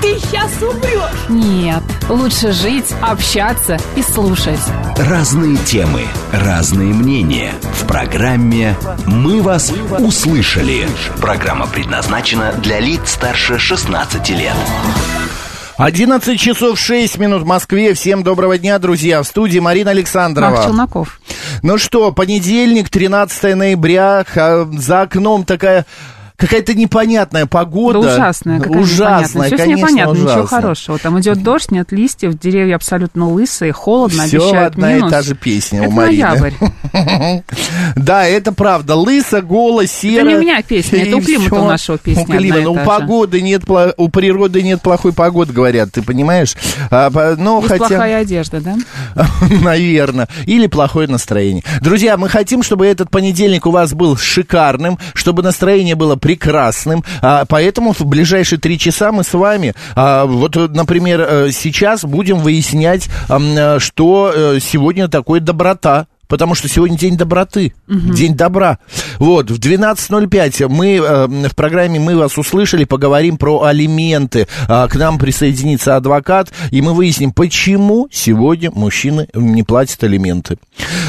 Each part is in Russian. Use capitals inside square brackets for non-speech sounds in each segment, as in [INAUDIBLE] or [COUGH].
ты сейчас умрешь. Нет, лучше жить, общаться и слушать. Разные темы, разные мнения. В программе «Мы вас услышали». Программа предназначена для лиц старше 16 лет. 11 часов 6 минут в Москве. Всем доброго дня, друзья. В студии Марина Александрова. Марк Челноков. Ну что, понедельник, 13 ноября. За окном такая какая-то непонятная погода. Да ужасная, какая Ужасная. Все конечно, непонятно, ничего ужасная. хорошего. Там идет дождь, нет листьев, деревья абсолютно лысые, холодно, Все обещают одна минус. и та же песня Это у Марины. ноябрь. [LAUGHS] Да, это правда. Лысо, голо, серо. не у меня песня, это у климата у нашего песня У климата. У погоды нет, у природы нет плохой погоды, говорят, ты понимаешь? А, по- но Есть хотя... плохая одежда, да? [LAUGHS] Наверное. Или плохое настроение. Друзья, мы хотим, чтобы этот понедельник у вас был шикарным, чтобы настроение было прекрасным. А, поэтому в ближайшие три часа мы с вами, а, вот, э, например, э, сейчас будем выяснять, э, что сегодня такое доброта. Потому что сегодня день доброты, день добра. Вот, в 12.05 мы э, в программе «Мы вас услышали» поговорим про алименты. А, к нам присоединится адвокат, и мы выясним, почему сегодня мужчины не платят алименты.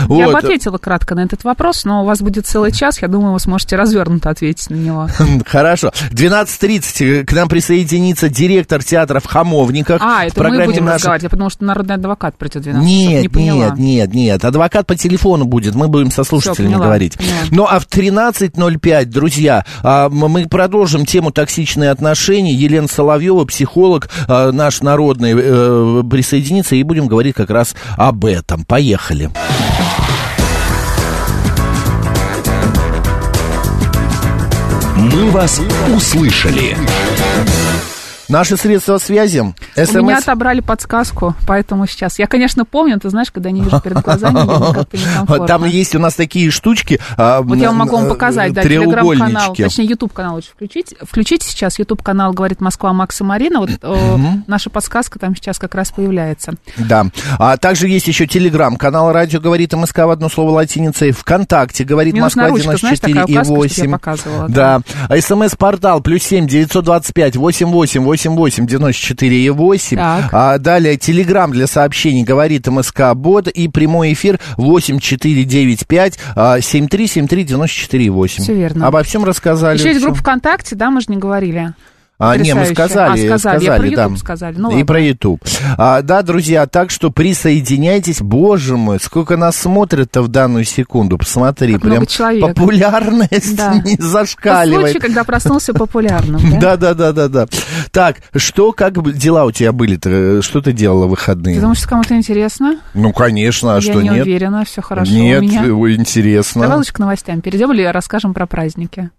Я бы Вот. ответила кратко на этот вопрос, но у вас будет целый час, я думаю, вы сможете развернуто ответить на него. [LAUGHS] Хорошо. В 12.30 к нам присоединится директор театра в Хамовниках. А, это мы будем «Наша- разговаривать. Подумала, что народный адвокат придет в 12 часов. Нет, нет, нет, нет. Адвокат по телефону будет. Мы будем со слушателями поняла, говорить. поняла. Ну, а в 13.05, друзья, а, мы продолжим тему токсичные отношения. Елена Соловьева, психолог а, наш народный, э, присоединится и будем говорить как раз об этом. Поехали. «Мы вас услышали». Наши средства связи. У меня СМС. отобрали подсказку, поэтому сейчас. Я, конечно, помню, ты знаешь, когда не вижу перед глазами, мне как-то некомфортно. [LAUGHS] Там есть у нас такие штучки. а, Вот я вам могу вам м, показать, да, телеграм-канал, точнее, YouTube-канал лучше включить. Включите сейчас YouTube-канал «Говорит Москва» Макса Марина. Вот э, наша подсказка там сейчас как раз появляется. Да. А также есть еще Телеграм, канал Радио говорит МСК в одно слово латиницей, ВКонтакте говорит Мне Москва ручка, знаешь, 94 такая и указка, что я 8. показывала, Да. А СМС-портал плюс семь девятьсот двадцать пять восемь восемь восемь восемь девяносто четыре и восемь. Так. А далее Телеграм для сообщений говорит МСК Бот и прямой эфир восемь четыре девять пять семь три семь три девяносто четыре и восемь. Всё верно. Обо всем рассказали. Еще есть группа ВКонтакте, да, мы же не говорили. А, не, мы сказали, А, сказали. Я про да. YouTube сказали. Ну, и ладно. про YouTube. А, да, друзья, так что присоединяйтесь. Боже мой, сколько нас смотрят-то в данную секунду. Посмотри, Как прям популярность Да. [LAUGHS] не зашкаливает. случаю, когда проснулся популярным, да? Да, да, да, да, да. Так, что, как дела у тебя были-то? Что ты делала в выходные? Ты думаешь, что кому-то интересно? Ну, конечно, а Я что не нет? уверена, все хорошо Нет, у меня. э, интересно. Давай лучше к новостям перейдем или расскажем про праздники.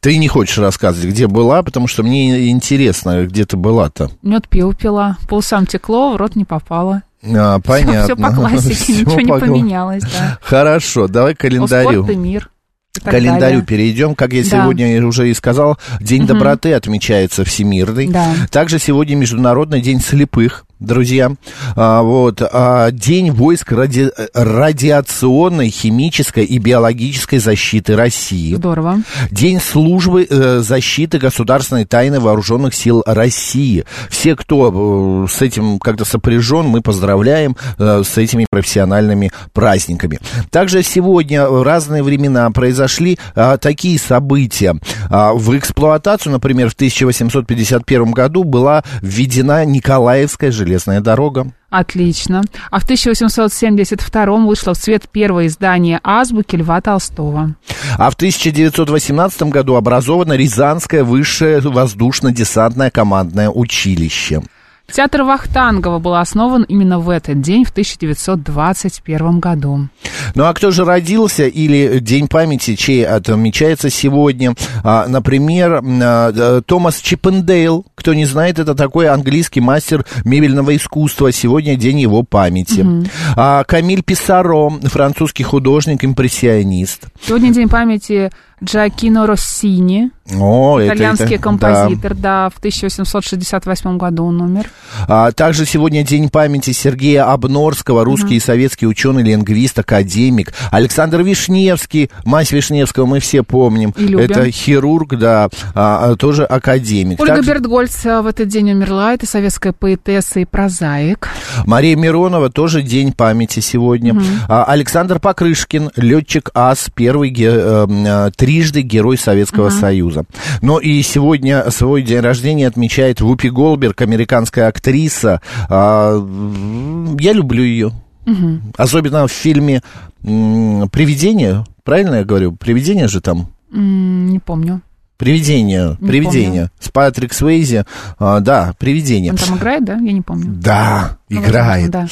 Ты не хочешь рассказывать, где была, потому что мне интересно, где ты была-то. Мед пиво пила, по усам текло, в рот не попало. А, понятно. Все [LAUGHS] по классике, Всё ничего не по- поменялось, да. Хорошо, давай к О, календарю. спорт и мир. Так календарю далее. перейдем. Как я Да. сегодня уже и сказал, День доброты отмечается всемирный. Да. Также сегодня Международный день слепых. Друзья, А, вот, а, День войск ради- радиационной, химической и биологической защиты России. Здорово. День службы э, защиты государственной тайны вооруженных сил России. Все, кто э, с этим как-то сопряжен, мы поздравляем э, с этими профессиональными праздниками. Также сегодня в разные времена произошли э, такие события. А, в эксплуатацию, например, в 1851 году была введена Николаевская железная дорога. Отлично. А в 1872 вышло в свет первое издание «Азбуки» Льва Толстого. А в 1918 году образовано Рязанское высшее воздушно-десантное командное училище. Театр Вахтангова был основан именно в этот день, в 1921 году. Ну а кто же родился или День памяти, чей отмечается сегодня? А, например, а, Томас Чиппендейл. Кто не знает, это такой английский мастер мебельного искусства. Сегодня день его памяти. А, Камиль Писаро, французский художник, импрессионист. Сегодня день памяти Джакино Россини, О, это- итальянский это- да. композитор, да. в 1868 году он умер. А, также сегодня день памяти Сергея Обнорского, русский и советский ученый, лингвист, академик. Александр Вишневский, мать Вишневского мы все помним. И любим. Это хирург, да, а, а, тоже академик. Ольга Также Бертгольц э, в этот день умерла. Это советская поэтесса и прозаик. Мария Миронова, тоже день памяти сегодня. А, Александр Покрышкин, летчик АС, первый ге- э, э, трижды герой Советского Союза. Но и сегодня свой день рождения отмечает Вупи Голберг, американская актриса. А, я люблю ее. Особенно в фильме «Привидение». Правильно я говорю? «Привидение» же там? Не помню. «Привидение». Не «Привидение». С Патрик Свейзи. А, да, «Привидение». Он там играет, да? Я не помню. Да, играет. возможно,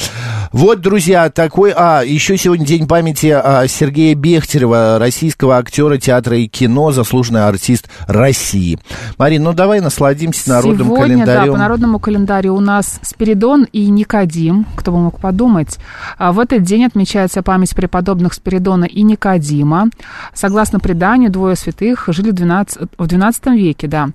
Вот, друзья, такой... А, еще сегодня день памяти а, Сергея Бехтерева, российского актера театра и кино, заслуженный артист России. Марин, ну давай насладимся народным Сегодня, календарем. да, по народному календарю у нас Спиридон и Никодим, кто бы мог подумать. А, В этот день отмечается память преподобных Спиридона и Никодима. Согласно преданию, двое святых жили в 12, в 12 веке, да.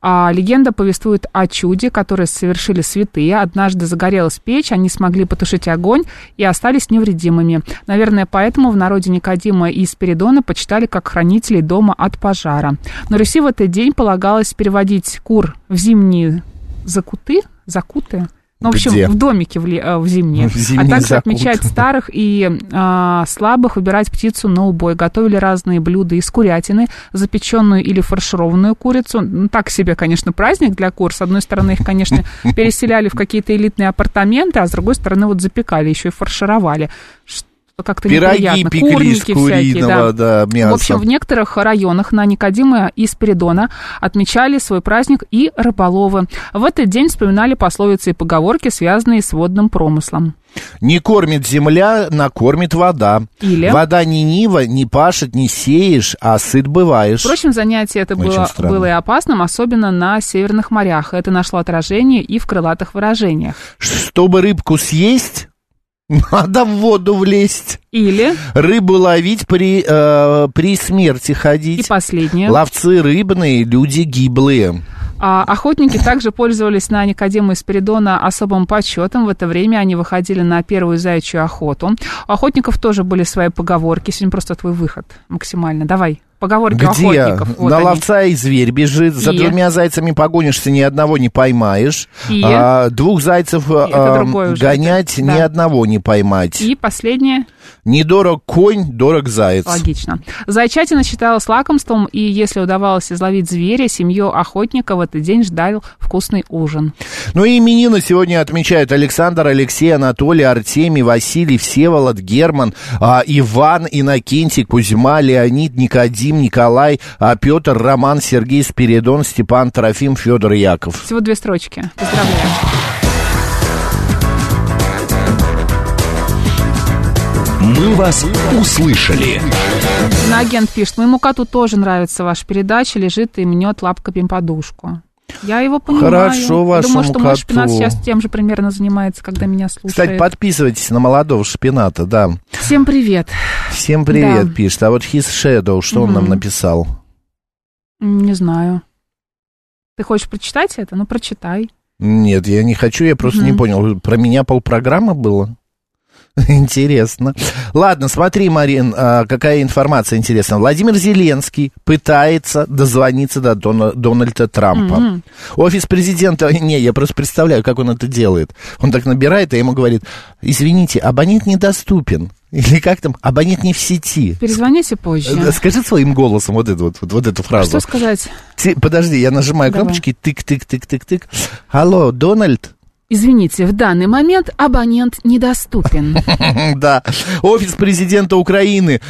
А легенда повествует о чуде, которое совершили святые. Однажды загорелась печь, они смогли потушить огонь и остались невредимыми. Наверное, поэтому в народе Никодима и Спиридона почитали как хранителей дома от пожара. На Руси в этот день полагалось переводить кур в зимние закуты, закуты, ну, в общем, Где? в домике в, ли- э, в зимние. [LAUGHS] В а также закуты. отмечать старых и а, слабых, выбирать птицу на убой. Готовили разные блюда из курятины, запеченную или фаршированную курицу. Ну, так себе, конечно, праздник для кур. С одной стороны, их, конечно, [LAUGHS] переселяли в какие-то элитные апартаменты, а с другой стороны, вот запекали, еще и фаршировали. Что как-то Пироги неприятно. пекли из Курники всякие, куриного, да, мяса. В общем, в некоторых районах на Никодима и Спиридона отмечали свой праздник и рыболовы. В этот день вспоминали пословицы и поговорки, связанные с водным промыслом. Не кормит земля, накормит вода. Или? Вода не нива, не пашет, не сеешь, а сыт бываешь. Впрочем, занятие это Очень было, странно. было и опасным, особенно на северных морях. Это нашло отражение и в крылатых выражениях. Чтобы рыбку съесть, [LAUGHS] надо в воду влезть. Или, Рыбу ловить при, э, при смерти и ходить. последнее, Ловцы рыбные, люди гиблые. А охотники также пользовались на Никодима и Спиридона особым почетом. В это время они выходили на первую заячью охоту. У охотников тоже были свои поговорки. Сегодня просто твой выход максимально. Давай, поговорки Где? охотников. Вот На они. ловца и зверь бежит. За И? двумя зайцами погонишься, ни одного не поймаешь. И? А, двух зайцев а, гонять, ни Да. одного не поймать. И последнее, Недорог конь, дорог заяц. логично. Зайчатина считалась лакомством, и если удавалось изловить зверя, семью охотника в этот день ждал вкусный ужин. Ну и именины сегодня отмечают Александр, Алексей, Анатолий, Артемий, Василий, Всеволод, Герман, а, Иван, Иннокентий, Кузьма, Леонид, Никодим, Николай, а, Петр, Роман, Сергей, Спиридон, Степан, Трофим, Федор, Яков. Всего две строчки. Поздравляю. «Мы вас услышали». Агент пишет, моему коту тоже нравится ваша передача, лежит и мнет лапками подушку. Я его понимаю. Хорошо вашему Думаю, что мой шпинат коту. сейчас тем же примерно занимается, когда меня слушает. Кстати, подписывайтесь на молодого шпината, да. Всем привет. Всем привет, Да. пишет. А вот His Shadow, что он нам написал? Не знаю. Ты хочешь прочитать это? Ну, прочитай. Нет, я не хочу, я просто не Мгм. понял. Про меня полпрограммы было? [LAUGHS] Интересно. Ладно, смотри, Марин, а, какая информация интересная. Владимир Зеленский пытается дозвониться до Дона- Дональда Трампа. Мгм. Офис президента... [LAUGHS] Не, я просто представляю, как он это делает. Он так набирает, и ему говорит, извините, абонент недоступен. [LAUGHS] Или как там, абонент не в сети. Перезвоните позже. Скажи своим голосом вот эту, вот, вот, вот эту фразу. Что сказать? Ти- Подожди, я нажимаю Давай. кнопочки, тык-тык-тык-тык-тык. Алло, Дональд? Извините, в данный момент абонент недоступен. [LAUGHS] Да. Офис президента Украины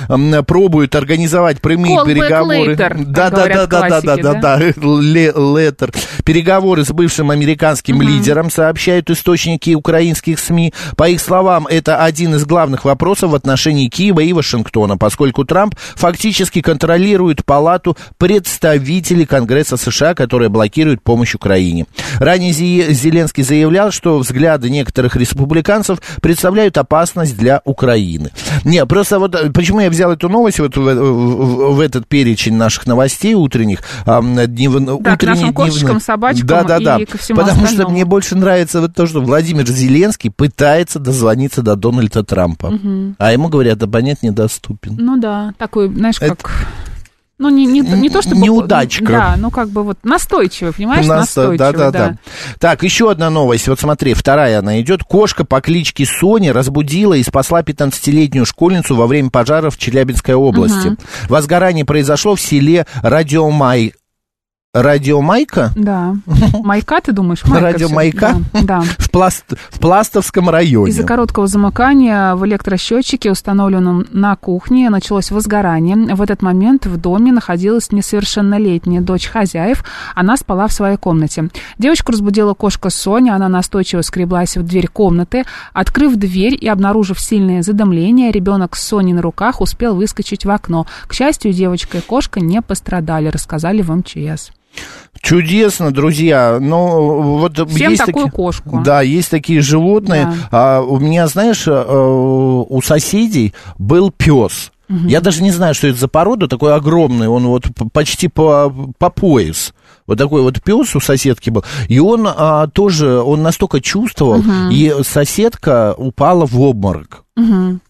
пробует организовать прямые переговоры. Да, да, да, да, да, да, да, [LAUGHS] да. Ле- Letter. Переговоры с бывшим американским лидером, сообщают источники украинских СМИ. По их словам, это один из главных вопросов в отношении Киева и Вашингтона, поскольку Трамп фактически контролирует палату представителей Конгресса США, которая блокирует помощь Украине. Ранее Зеленский заявлял, что взгляды некоторых республиканцев представляют опасность для Украины. Не, просто вот э, почему я взял эту новость вот в, в- в этот перечень наших новостей утренних, а, днев- Да, к утренних, кошечкам, дневных. собачкам да, да, да. и ко всему Потому что остальному. мне больше нравится вот то, что Владимир Зеленский пытается дозвониться до Дональда Трампа, а ему говорят, абонент недоступен. Ну да, такой, знаешь, Это- как... Ну, не, не, не то, чтобы... Неудачка. Да, ну как бы вот настойчивый, понимаешь, Нас- настойчивый, да, да, да. Так, еще одна новость. Вот смотри, вторая она идет. Кошка по кличке Соня разбудила и спасла 15-летнюю школьницу во время пожара в Челябинской области. Возгорание произошло в селе Радиомай. Радиомайка? Да. Майка, ты думаешь? Майка Радио всё. Майка? Да, да. [LAUGHS] В, Пласт... в Пластовском районе. Из-за короткого замыкания в электросчетчике, установленном на кухне, началось возгорание. В этот момент в доме находилась несовершеннолетняя дочь хозяев. Она спала в своей комнате. Девочку разбудила кошка Соня. Она настойчиво скреблась в дверь комнаты. Открыв дверь и обнаружив сильное задымление, ребенок с Соней на руках успел выскочить в окно. К счастью, девочка и кошка не пострадали, рассказали в МЧС. Чудесно, друзья. Ну, вот Всем есть такую таки- кошку. Да, есть такие животные. А, у меня, знаешь, э, у соседей был пес. Я даже не знаю, что это за порода, такой огромный, он вот почти по, по пояс. Вот такой вот пес у соседки был. И он а, тоже, он настолько чувствовал, и соседка упала в обморок.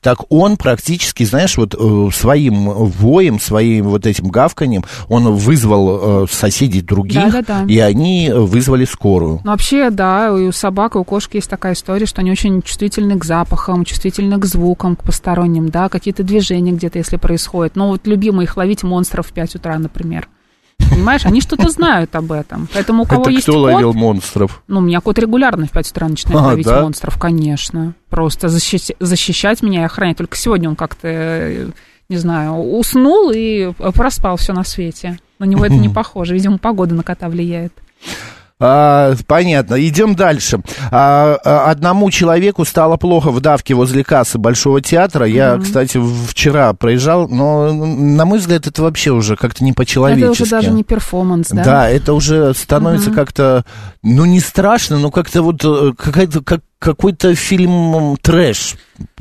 Так он практически, знаешь, вот э, своим воем, своим вот этим гавканием, он вызвал э, соседей других, Да-да-да. и они вызвали скорую. Ну, вообще, да, и у собак, и у кошек есть такая история, что они очень чувствительны к запахам, чувствительны к звукам, к посторонним, да, какие-то движения где-то, если происходит. Ну, вот любимые их ловить монстров в 5 утра, например. Понимаешь, они что-то знают об этом. Поэтому у кого Это есть кто кот, ловил монстров? ну, у меня кот регулярно в 5 утра начинает А, ловить да? монстров, конечно. Просто защищать, защищать меня и охранять. Только сегодня он как-то, э, не знаю, уснул и проспал все на свете. На него это не [LAUGHS] похоже. Видимо, погода на кота влияет. А, понятно. Идем дальше. А, а, одному человеку стало плохо в давке возле кассы Большого театра. Я, кстати, в- вчера проезжал, но, на мой взгляд, это вообще уже как-то не по-человечески. Это уже даже не перформанс, да? Да, это уже становится как-то, ну, не страшно, но как-то вот э, какая-то, как, какой-то фильм трэш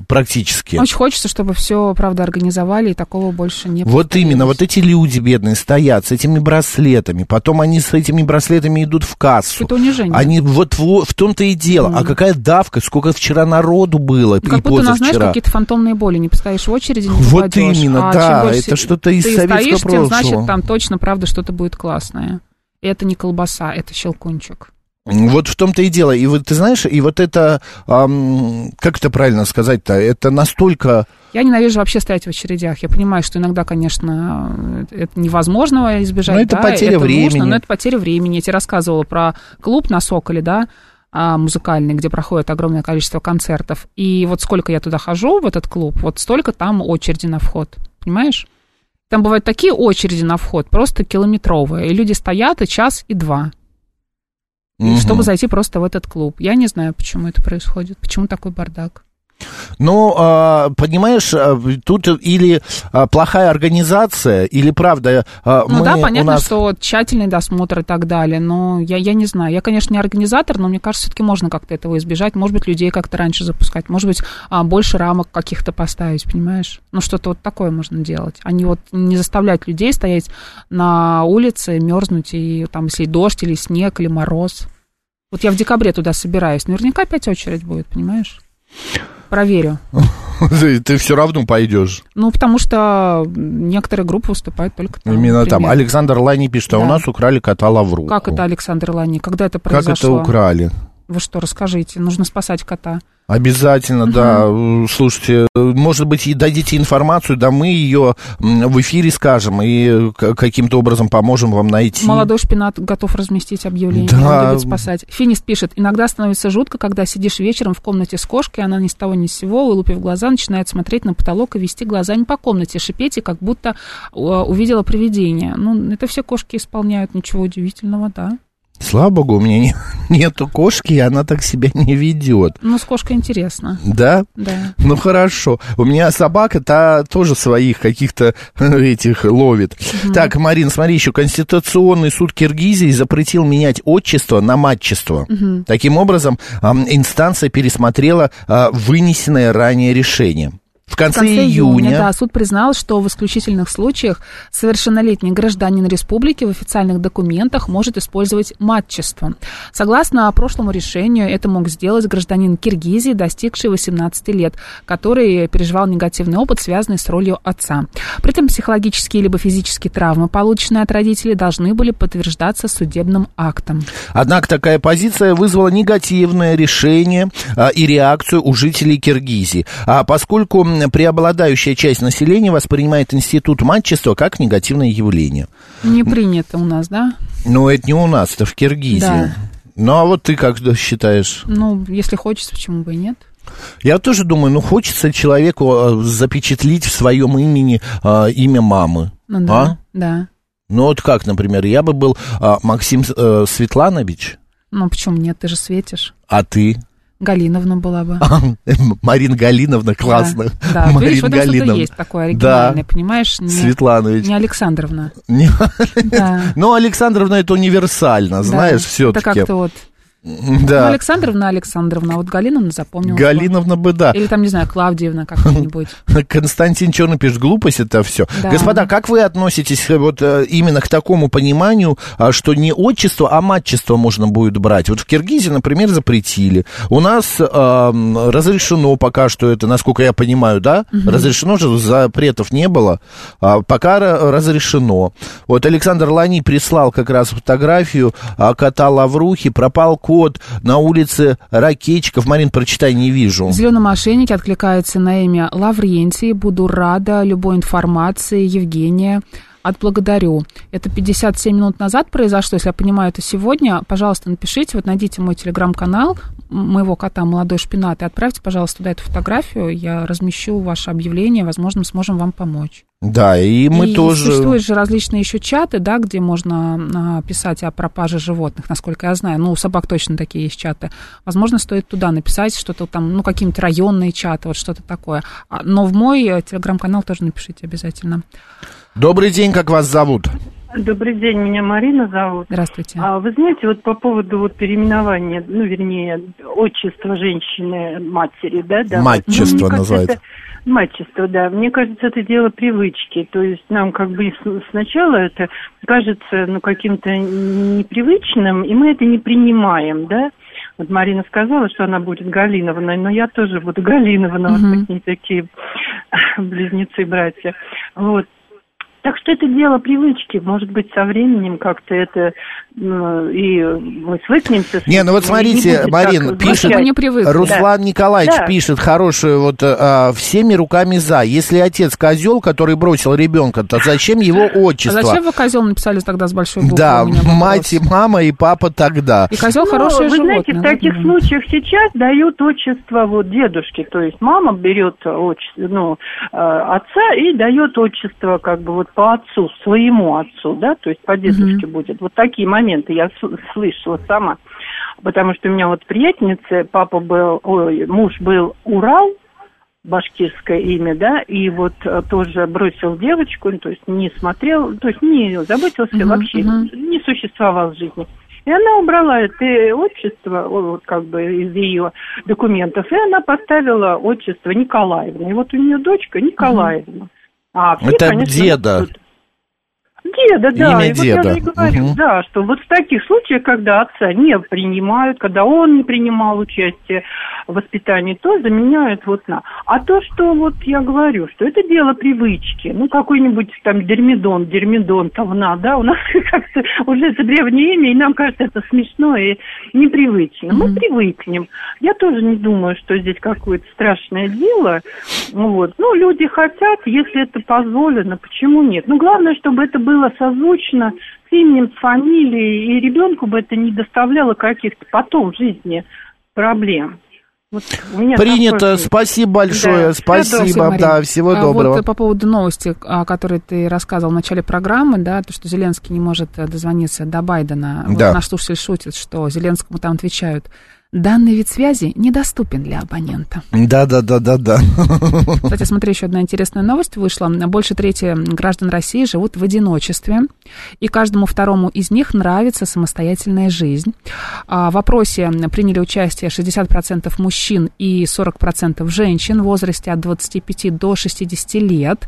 практически. Очень хочется, чтобы все, правда, организовали, и такого больше не Вот именно, вот эти люди бедные стоят с этими браслетами, потом они с этими браслетами идут в кассу. Это унижение. Они вот в, в том-то и дело. А какая давка, сколько вчера народу было, Ну, Как и будто, у нас, знаешь, позавчера. какие-то фантомные боли. Не постоишь в очереди, не Вот попадешь. именно, А да, больше это что-то из советского стоишь, тем, значит, прошлого. там точно, правда, что-то будет классное. И это не колбаса, это щелкунчик. Вот в том-то и дело. И вот ты знаешь, и вот это, ам, как это правильно сказать-то, это настолько... Я ненавижу вообще стоять в очередях. Я понимаю, что иногда, конечно, это невозможно избежать. Но это да, потеря это времени. Нужно, но это потеря времени. Я тебе рассказывала про клуб на Соколе, да, а, музыкальный, где проходит огромное количество концертов. И вот сколько я туда хожу, в этот клуб, вот столько там очереди на вход. Понимаешь? Там бывают такие очереди на вход, просто километровые. И люди стоят и час, и два. Мгм. Чтобы зайти просто в этот клуб. Я не знаю, почему это происходит. Почему такой бардак. Ну, а, понимаешь, а, тут или а, плохая организация, или правда... Ну мы- да, понятно, нас- что тщательный досмотр и так далее, но я, я не знаю. Я, конечно, не организатор, но мне кажется, все-таки можно как-то этого избежать. Может быть, людей как-то раньше запускать, может быть, больше рамок каких-то поставить, понимаешь? Ну, что-то вот такое можно делать. А не вот не заставлять людей стоять на улице, мерзнуть, и там, если дождь, или снег, или мороз. Вот я в декабре туда собираюсь. Наверняка опять очередь будет, понимаешь? Проверю. [LAUGHS] Ты, ты все равно пойдешь. Ну, потому что некоторые группы выступают только там. Именно там. например. Александр Лани пишет, а у Да. нас украли кота Лавру. Как это, Александр Лани? Когда это Как это произошло? украли? Вы что, расскажите, нужно спасать кота. Обязательно, да. Слушайте, может быть, и дадите информацию, да мы ее в эфире скажем и к- каким-то образом поможем вам найти. Молодой шпинат готов разместить объявление, Да. любит спасать. Финист пишет, иногда становится жутко, когда сидишь вечером в комнате с кошкой, она ни с того ни с сего, вылупив глаза, начинает смотреть на потолок и вести глазами по комнате, шипеть, и как будто э, увидела привидение. Ну, это все кошки исполняют, ничего удивительного, да. Слава богу, у меня не- [LAUGHS] нету кошки, и она так себя не ведет. Ну, с кошкой интересно, Да? да. Ну хорошо. У меня собака, та тоже своих каких-то этих ловит. Так, Марин, смотри, еще Конституционный суд Киргизии запретил менять отчество на матчество. Таким образом, инстанция пересмотрела а, вынесенное ранее решение. В конце, В конце июня, июня да, суд признал, что в исключительных случаях совершеннолетний гражданин республики в официальных документах может использовать матчество. Согласно прошлому решению, это мог сделать гражданин Киргизии, достигший 18 лет, который переживал негативный опыт, связанный с ролью отца. При этом психологические либо физические травмы, полученные от родителей, должны были подтверждаться судебным актом. Однако такая позиция вызвала негативное решение а, и реакцию у жителей Киргизии. А поскольку преобладающая часть населения воспринимает институт матчества как негативное явление. Не принято у нас, да? Но это не у нас, это в Киргизии. Да. Ну, а вот ты как считаешь? Ну, если хочется, почему бы и нет? Я тоже думаю, ну, хочется человеку э, запечатлить в своем имени э, имя мамы. Ну да, А? да. Ну, вот как, например, я бы был а, Максим э, Светланович, Ну, почему нет? Ты же светишь. а ты? Галиновна была бы. [LAUGHS] Марина Галиновна, классно. Да, да. Марина видишь, в этом что-то Галиновна. есть такое оригинальное, Да. понимаешь? Не, Светланович. не Александровна. Не- Да. [LAUGHS] Ну, Александровна это универсально, знаешь, Да. все-таки. Это как-то вот. Ну, Да. Александровна, Александровна, а вот Галиновна запомнила. Галиновна бы, да. Или там, не знаю, Клавдиевна как-нибудь. [LAUGHS] Константин Черный пишет, глупость это все. Да. Господа, как вы относитесь э, вот э, именно к такому пониманию, а, что не отчество, а матчество можно будет брать? Вот в Киргизии, например, запретили. У нас эм, разрешено пока что это, насколько я понимаю, да? Разрешено же, запретов не было. А, пока ра- разрешено. Вот Александр Лани прислал как раз фотографию а, кота Лаврухи. Пропал кот на улице Ракетчиков. Марин, прочитай, не вижу. Зеленые мошенники откликаются на имя Лаврентий. Буду рада любой информации. Евгения. Отблагодарю. Это 57 минут назад произошло, если я понимаю, это сегодня. Пожалуйста, напишите, вот найдите мой телеграм-канал моего кота «Молодой шпинат» и отправьте, пожалуйста, туда эту фотографию. Я размещу ваше объявление, возможно, мы сможем вам помочь. Да, и мы и тоже... существуют же различные еще чаты, да, где можно а, писать о пропаже животных, насколько я знаю. Ну, у собак точно такие есть чаты. Возможно, стоит туда написать что-то там, ну, какие-нибудь районные чаты, вот что-то такое. А, но в мой э, телеграм-канал тоже напишите обязательно. Добрый день, как вас зовут? Добрый день, меня Марина зовут. Здравствуйте. А вы знаете, вот по поводу вот переименования, ну, вернее, отчества женщины, матери, да? да Матчество Ну, называется. это- Матчество, да. Мне кажется, это дело привычки. То есть нам как бы сначала это кажется ну, каким-то непривычным, и мы это не принимаем, да? Вот Марина сказала, что она будет Галиновной, но я тоже буду Галиновна, вот Мгм. такие, такие близнецы-братья. Вот. Так что это дело привычки. Может быть, со временем как-то это и мы свыкнемся. с Не, ну вот не смотрите, Марин, так пишет- не. Руслан Николаевич Да. пишет хорошую вот а, всеми руками за. Если отец козел, который бросил ребенка, то зачем его А отчество? зачем вы козел написали тогда с большой буквы? Да, мать и мама и папа тогда. И козел Ну, хорошее вы животное. знаете, в таких ладно. случаях сейчас дают отчество вот дедушке, то есть мама берет отчество, ну, э, отца и дает отчество как бы вот по отцу, своему отцу, да, то есть по дедушке будет. Вот такие моменты я с- слышала сама, потому что у меня вот приятельница, папа был, ой, муж был Урал, башкирское имя, да, и вот э, тоже бросил девочку, ну, то есть не смотрел, то есть не заботился Мгм, вообще, мгм. не существовал в жизни. И она убрала это отчество, вот как бы из ее документов, и она поставила отчество Николаевна. И вот у нее дочка Николаевна. А все, Это конечно, деда. тут- деда, да. Имя и вот я деда. же и говорю, Мгм. да, что вот в таких случаях, когда отца не принимают, когда он не принимал участие в воспитании, то заменяют вот на. А то, что вот я говорю, что это дело привычки. Ну, какой-нибудь там дермидон, дермидонтовна, да, у нас [LAUGHS] как-то уже это древнее имя, и нам кажется это смешно и непривычно. Мы привыкнем. Я тоже не думаю, что здесь какое-то страшное дело. Ну, Вот. Ну, люди хотят, если это позволено, почему нет? Ну, главное, чтобы это было созвучно с именем, с фамилией, и ребенку бы это не доставляло каких-то потом в жизни проблем. Вот Принято. такое- Спасибо большое. Да. Спасибо. Марин. Да, всего А доброго. Вот э, по поводу новости, о которой ты рассказывал в начале программы, да, то, что Зеленский не может э, дозвониться до Байдена. Вот Да. наш слушатель шутит, что Зеленскому там отвечают, данный вид связи недоступен для абонента. Да, да, да, да, да. Кстати, смотри, еще одна интересная новость вышла. Больше трети граждан России живут в одиночестве, и каждому второму из них нравится самостоятельная жизнь. А В опросе приняли участие 60% мужчин и 40% женщин в возрасте от 25 до 60 лет.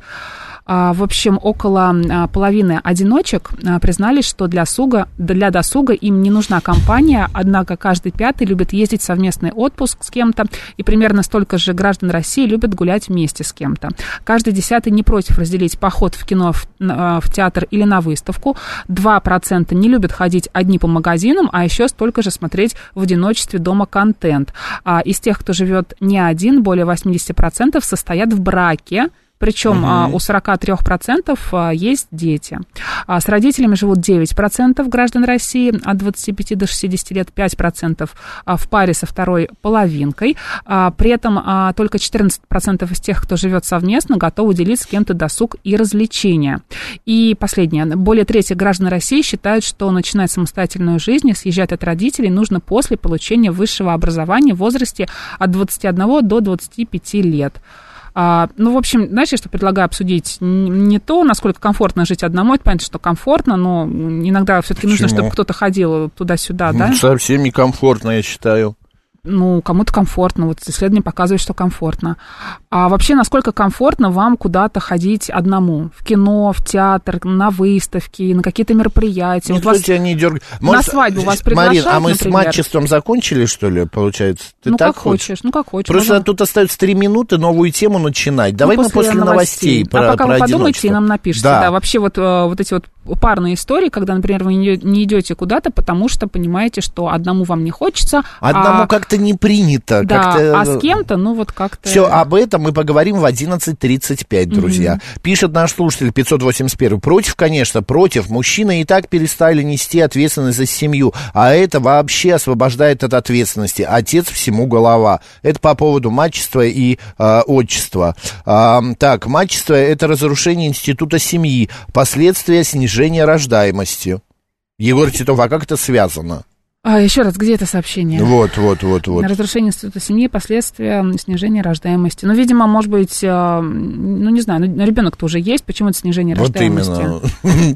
А, В общем, около а, половины одиночек а, признались, что для, суга, для досуга им не нужна компания, однако каждый пятый любит ездить в совместный отпуск с кем-то, и примерно столько же граждан России любят гулять вместе с кем-то. Каждый десятый не против разделить поход в кино, в, в театр или на выставку. 2% не любят ходить одни по магазинам, а еще столько же смотреть в одиночестве дома контент. А из тех, кто живет не один, более 80% состоят в браке, причем а, у 43% а, есть дети. А, с родителями живут 9% граждан России от 25 до 60 лет, 5% а, в паре со второй половинкой. А, при этом а, только 14% из тех, кто живет совместно, готовы делить с кем-то досуг и развлечения. И последнее. Более трети граждан России считают, что начинать самостоятельную жизнь и съезжать от родителей нужно после получения высшего образования в возрасте от 21 до 25 лет. А, ну, в общем, знаешь, я что предлагаю обсудить не то, насколько комфортно жить одному, это понятно, что комфортно, но иногда все-таки нужно, чтобы кто-то ходил туда-сюда, да? Ну, Совсем некомфортно, я считаю. Ну, кому-то комфортно, вот исследование показывает, что комфортно. А вообще, насколько комфортно вам куда-то ходить одному? В кино, в театр, на выставки, на какие-то мероприятия? Никто Вот вас- тебя не дергает. на свадьбу вас Марин, а приглашают, мы с например? матчеством закончили, что ли, получается? Ты ну, так как хочешь, ну, как хочешь. Просто Можно- тут остается три минуты новую тему начинать. Давай Ну, мы после новостей, про, А пока про вы подумайте и нам напишите. Да. Да. вообще вот, э, вот эти вот парные истории, когда, например, вы не не идете куда-то, потому что понимаете, что одному вам не хочется. Одному а, как-то не принято. Да, как-то... а с кем-то, ну вот как-то... Все, об этом мы поговорим в 11.35, друзья. Пишет наш слушатель 581. Против, конечно, против. Мужчины и так перестали нести ответственность за семью, а это вообще освобождает от ответственности. Отец всему голова. Это по поводу мачества и э, отчества. А, так, мачество – это разрушение института семьи, последствия снижения рождаемости. Егор Титов, а как это связано? А, еще раз, где это сообщение? Вот, вот, вот, вот. Разрушение института семьи, последствия снижения рождаемости. Ну, видимо, может быть, э, ну, не знаю, ну, ребенок-то уже есть, почему это снижение Вот рождаемости? [LAUGHS] именно.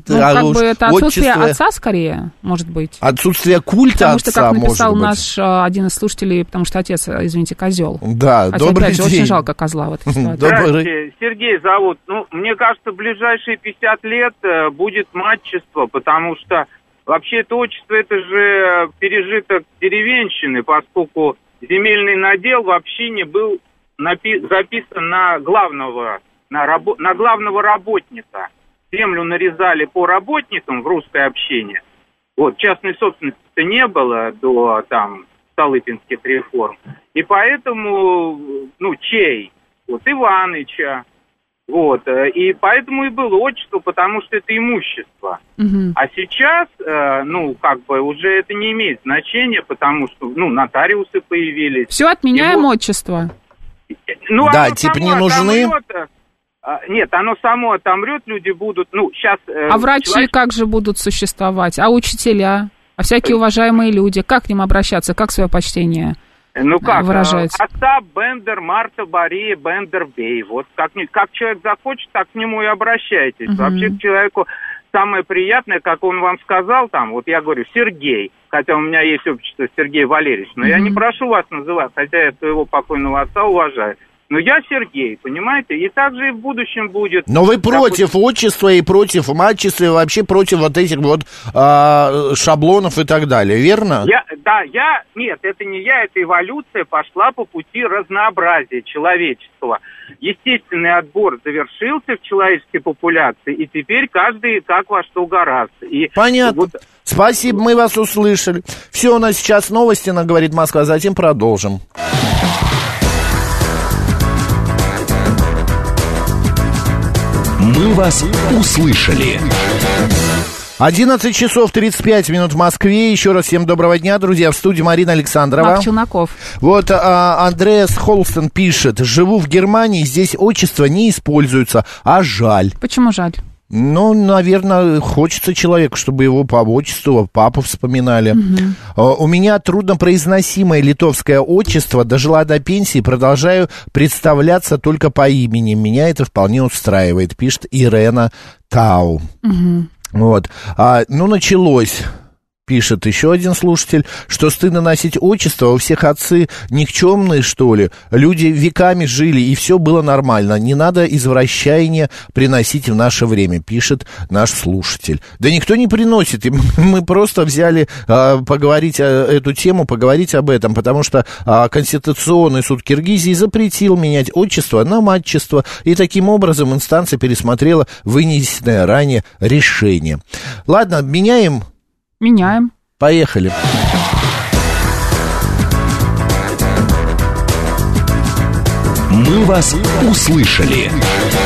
Ну, А как бы это отсутствие отчество- отца скорее, может быть. Отсутствие культа Потому что, отца, как написал может быть. наш э, один из слушателей, потому что отец, э, извините, козел. Да, Хотя, добрый опять же, день. очень жалко козла в этой [LAUGHS] ситуации. Добрый- Сергей зовут. Ну, мне кажется, в ближайшие 50 лет э, будет матчество, потому что вообще это отчество, это же пережиток деревенщины, поскольку земельный надел в общине был напи- записан на главного, на, рабо- на главного работника. Землю нарезали по работникам в русской общине. Вот, частной собственности-то не было до там Столыпинских реформ. И поэтому, ну, чей? Вот Иваныча. Вот, э, и поэтому и было отчество, потому что это имущество. Мгм. А сейчас, э, ну, как бы уже это не имеет значения, потому что, ну, нотариусы появились. Все, отменяем вот- отчество. Ну, Да, оно типа само не нужны? отомрет, э, а, Нет, оно само отомрет, люди будут, ну, сейчас... А врачи как же будут существовать? А учителя? А всякие уважаемые люди? Как к ним обращаться? Как свое почтение? Ну как, выражается. э, Остап Бендер, Марта Бария, Бендер Бей. Вот как, как человек захочет, так к нему и обращайтесь. Мгм. Вообще к человеку самое приятное, как он вам сказал там, вот я говорю, Сергей, хотя у меня есть общество Сергей Валерьевич, но я Мгм. не прошу вас называть, хотя я своего покойного отца уважаю. Но я Сергей, понимаете? И также и в будущем будет. Но вы против отчества и против мачества, и вообще против вот этих вот а, шаблонов и так далее, верно? Я, да, я, нет, это не я, это эволюция пошла по пути разнообразия человечества. Естественный отбор завершился в человеческой популяции, и теперь каждый как во что гораздо. И Понятно. вот Спасибо, мы вас услышали. Все, у нас сейчас новости, на говорит Москва, затем продолжим. «Мы вас услышали». 11 часов 35 минут в Москве. Еще раз всем доброго дня, друзья. В студии Марина Александрова. Марк Челноков. Вот а, Андреас Холстон пишет. Живу в Германии, здесь отчество не используется, а жаль. Почему жаль? Ну, наверное, хочется человеку, чтобы его по отчеству, папу вспоминали. А, У меня труднопроизносимое литовское отчество. Дожила до пенсии, продолжаю представляться только по имени. Меня это вполне устраивает, пишет Ирена Тау. Вот. А, ну, началось. Пишет еще один слушатель, что стыдно носить отчество, у всех отцы никчемные, что ли. Люди веками жили, и все было нормально. Не надо извращения приносить в наше время, пишет наш слушатель. Да никто не приносит. [LAUGHS] Мы просто взяли а, поговорить а, эту тему, поговорить об этом, потому что а, Конституционный суд Киргизии запретил менять отчество на матчество, и таким образом инстанция пересмотрела вынесенное ранее решение. Ладно, меняем Меняем. Поехали. «Мы вас услышали».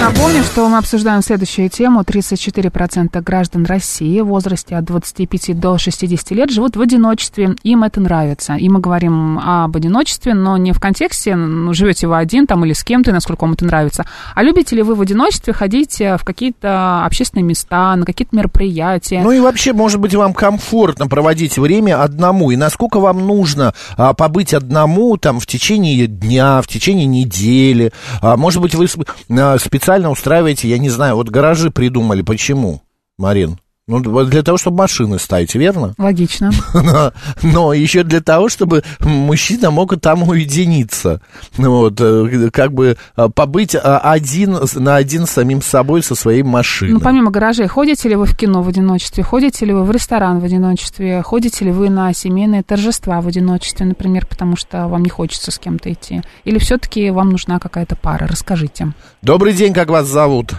Напомню, что мы обсуждаем следующую тему. 34% граждан России в возрасте от 25 до 60 лет живут в одиночестве. Им это нравится. И мы говорим об одиночестве, но не в контексте, ну, живете вы один там или с кем-то, насколько вам это нравится. А любите ли вы в одиночестве ходить э, в какие-то общественные места, на какие-то мероприятия? Ну и вообще, может быть, вам комфортно проводить время одному, и насколько вам нужно а, побыть одному там в течение дня, в течение недели. А, может быть, вы с- а, специально устраиваете, я не знаю, вот гаражи придумали. Почему, Марин? Ну, для того, чтобы машины ставить, верно? Логично. Но, но еще для того, чтобы мужчина мог там уединиться. Вот, э, как бы а, побыть а, один на один с самим собой, со своей машиной. Ну, помимо гаражей, ходите ли вы в кино в одиночестве? Ходите ли вы в ресторан в одиночестве? Ходите ли вы на семейные торжества в одиночестве, например, потому что вам не хочется с кем-то идти? Или все-таки вам нужна какая-то пара? Расскажите. Добрый день, как вас зовут?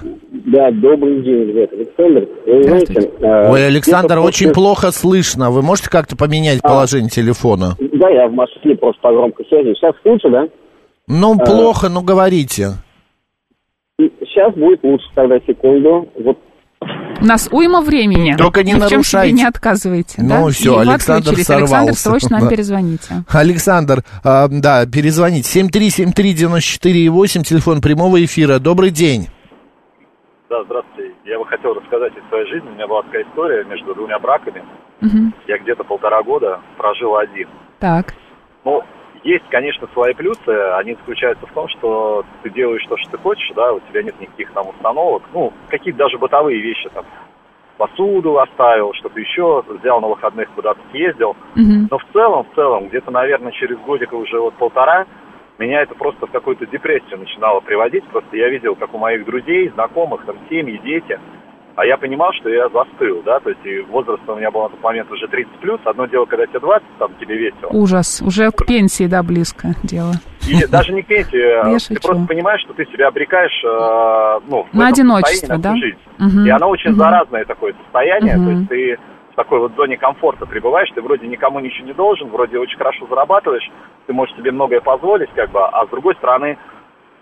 Да, добрый день, ребят. Александр. Вы знаете, э, Ой, Александр, очень после- плохо слышно. Вы можете как-то поменять А. положение телефона? Да, я в машине просто по громкой связи. Сейчас лучше, да? Ну, А. плохо, ну говорите. Сейчас будет лучше, тогда секунду. Вот У нас уйма времени. Только не Ни в чем себе нарушайте. не отказываете. Ну, да? всё, И Александр отключились. Александр, сорвался. срочно нам [LAUGHS] перезвоните. Александр, а, да, перезвоните. 7373948, телефон прямого эфира. Добрый день. Да, здравствуйте. Я бы хотел рассказать из своей жизни. У меня была такая история между двумя браками. Мгм. Я где-то полтора года прожил один. Так. Ну, есть, конечно, свои плюсы. Они заключаются в том, что ты делаешь то, что ты хочешь, да, у тебя нет никаких там установок. Ну, какие-то даже бытовые вещи там. Посуду оставил, что-то еще, взял на выходных куда-то съездил. Мгм. Но в целом, в целом, где-то, наверное, через годика уже вот полтора, меня это просто в какую-то депрессию начинало приводить. Просто я видел, как у моих друзей, знакомых, там, семьи, дети. А я понимал, что я застыл, да, то есть и возраст у меня был на тот момент уже 30 плюс. Одно дело, когда тебе 20, там тебе весело. Ужас. Уже к пенсии, да, близко дело. И даже не к пенсии, [LAUGHS] Я ты просто понимаешь, что ты себя обрекаешь э, ну, На одиночество, да? жизнь. И оно очень заразное такое состояние, то есть ты такой вот зоне комфорта пребываешь, ты вроде никому ничего не должен, вроде очень хорошо зарабатываешь, ты можешь себе многое позволить, как бы, а с другой стороны,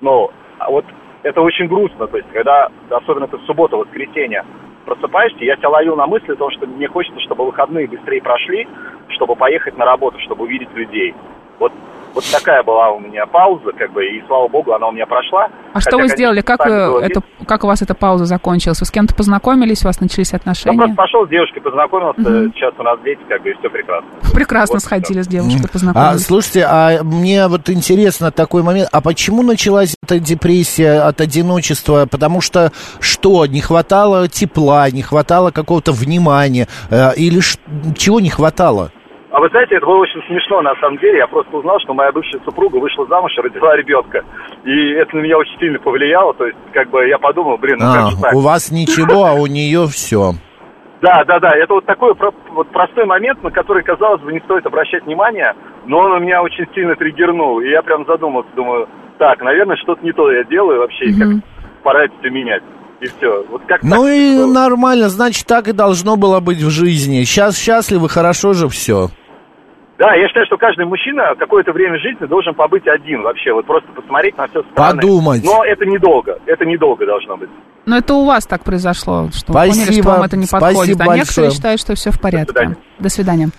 ну, а вот это очень грустно, то есть, когда, особенно ты в субботу, воскресенье, просыпаешься, я себя ловил на мысли о том, что мне хочется, чтобы выходные быстрее прошли, чтобы поехать на работу, чтобы увидеть людей. Вот, вот такая была у меня пауза, как бы, и слава богу, она у меня прошла. А что Хотя, вы конечно, сделали? Как, вы было это, как у вас эта пауза закончилась? Вы с кем-то познакомились, у вас начались Я отношения? просто пошел с девушкой, познакомился, Мгм. сейчас у нас дети, как бы, и все прекрасно. Прекрасно Вот сходили всё. с девушкой, А, познакомились. слушайте, а мне вот интересно такой момент, а почему началась эта депрессия от одиночества? Потому что что, не хватало тепла, не хватало какого-то внимания, э, или ш- чего не хватало? А вы знаете, это было очень смешно на самом деле. Я просто узнал, что моя бывшая супруга вышла замуж и родила ребенка. И это на меня очень сильно повлияло. То есть, как бы я подумал, блин, ну как А, же так? у вас ничего, а у нее все. Да, да, да. Это вот такой вот простой момент, на который, казалось бы, не стоит обращать внимания, но он меня очень сильно триггернул. И я прям задумался, думаю, так, наверное, что-то не то я делаю вообще, и как пора это все менять. И все. Вот как Ну так и нормально, значит, так и должно было быть в жизни. Сейчас счастливы, хорошо же все. Да, я считаю, что каждый мужчина какое-то время жизни должен побыть один вообще, вот просто посмотреть на все стороны. Подумать. Но это недолго, это недолго должно быть. Но это у вас так произошло, что вы Спасибо. поняли, что вам это не Спасибо подходит. А некоторые большое. считают, что все в порядке. свидания. До свидания.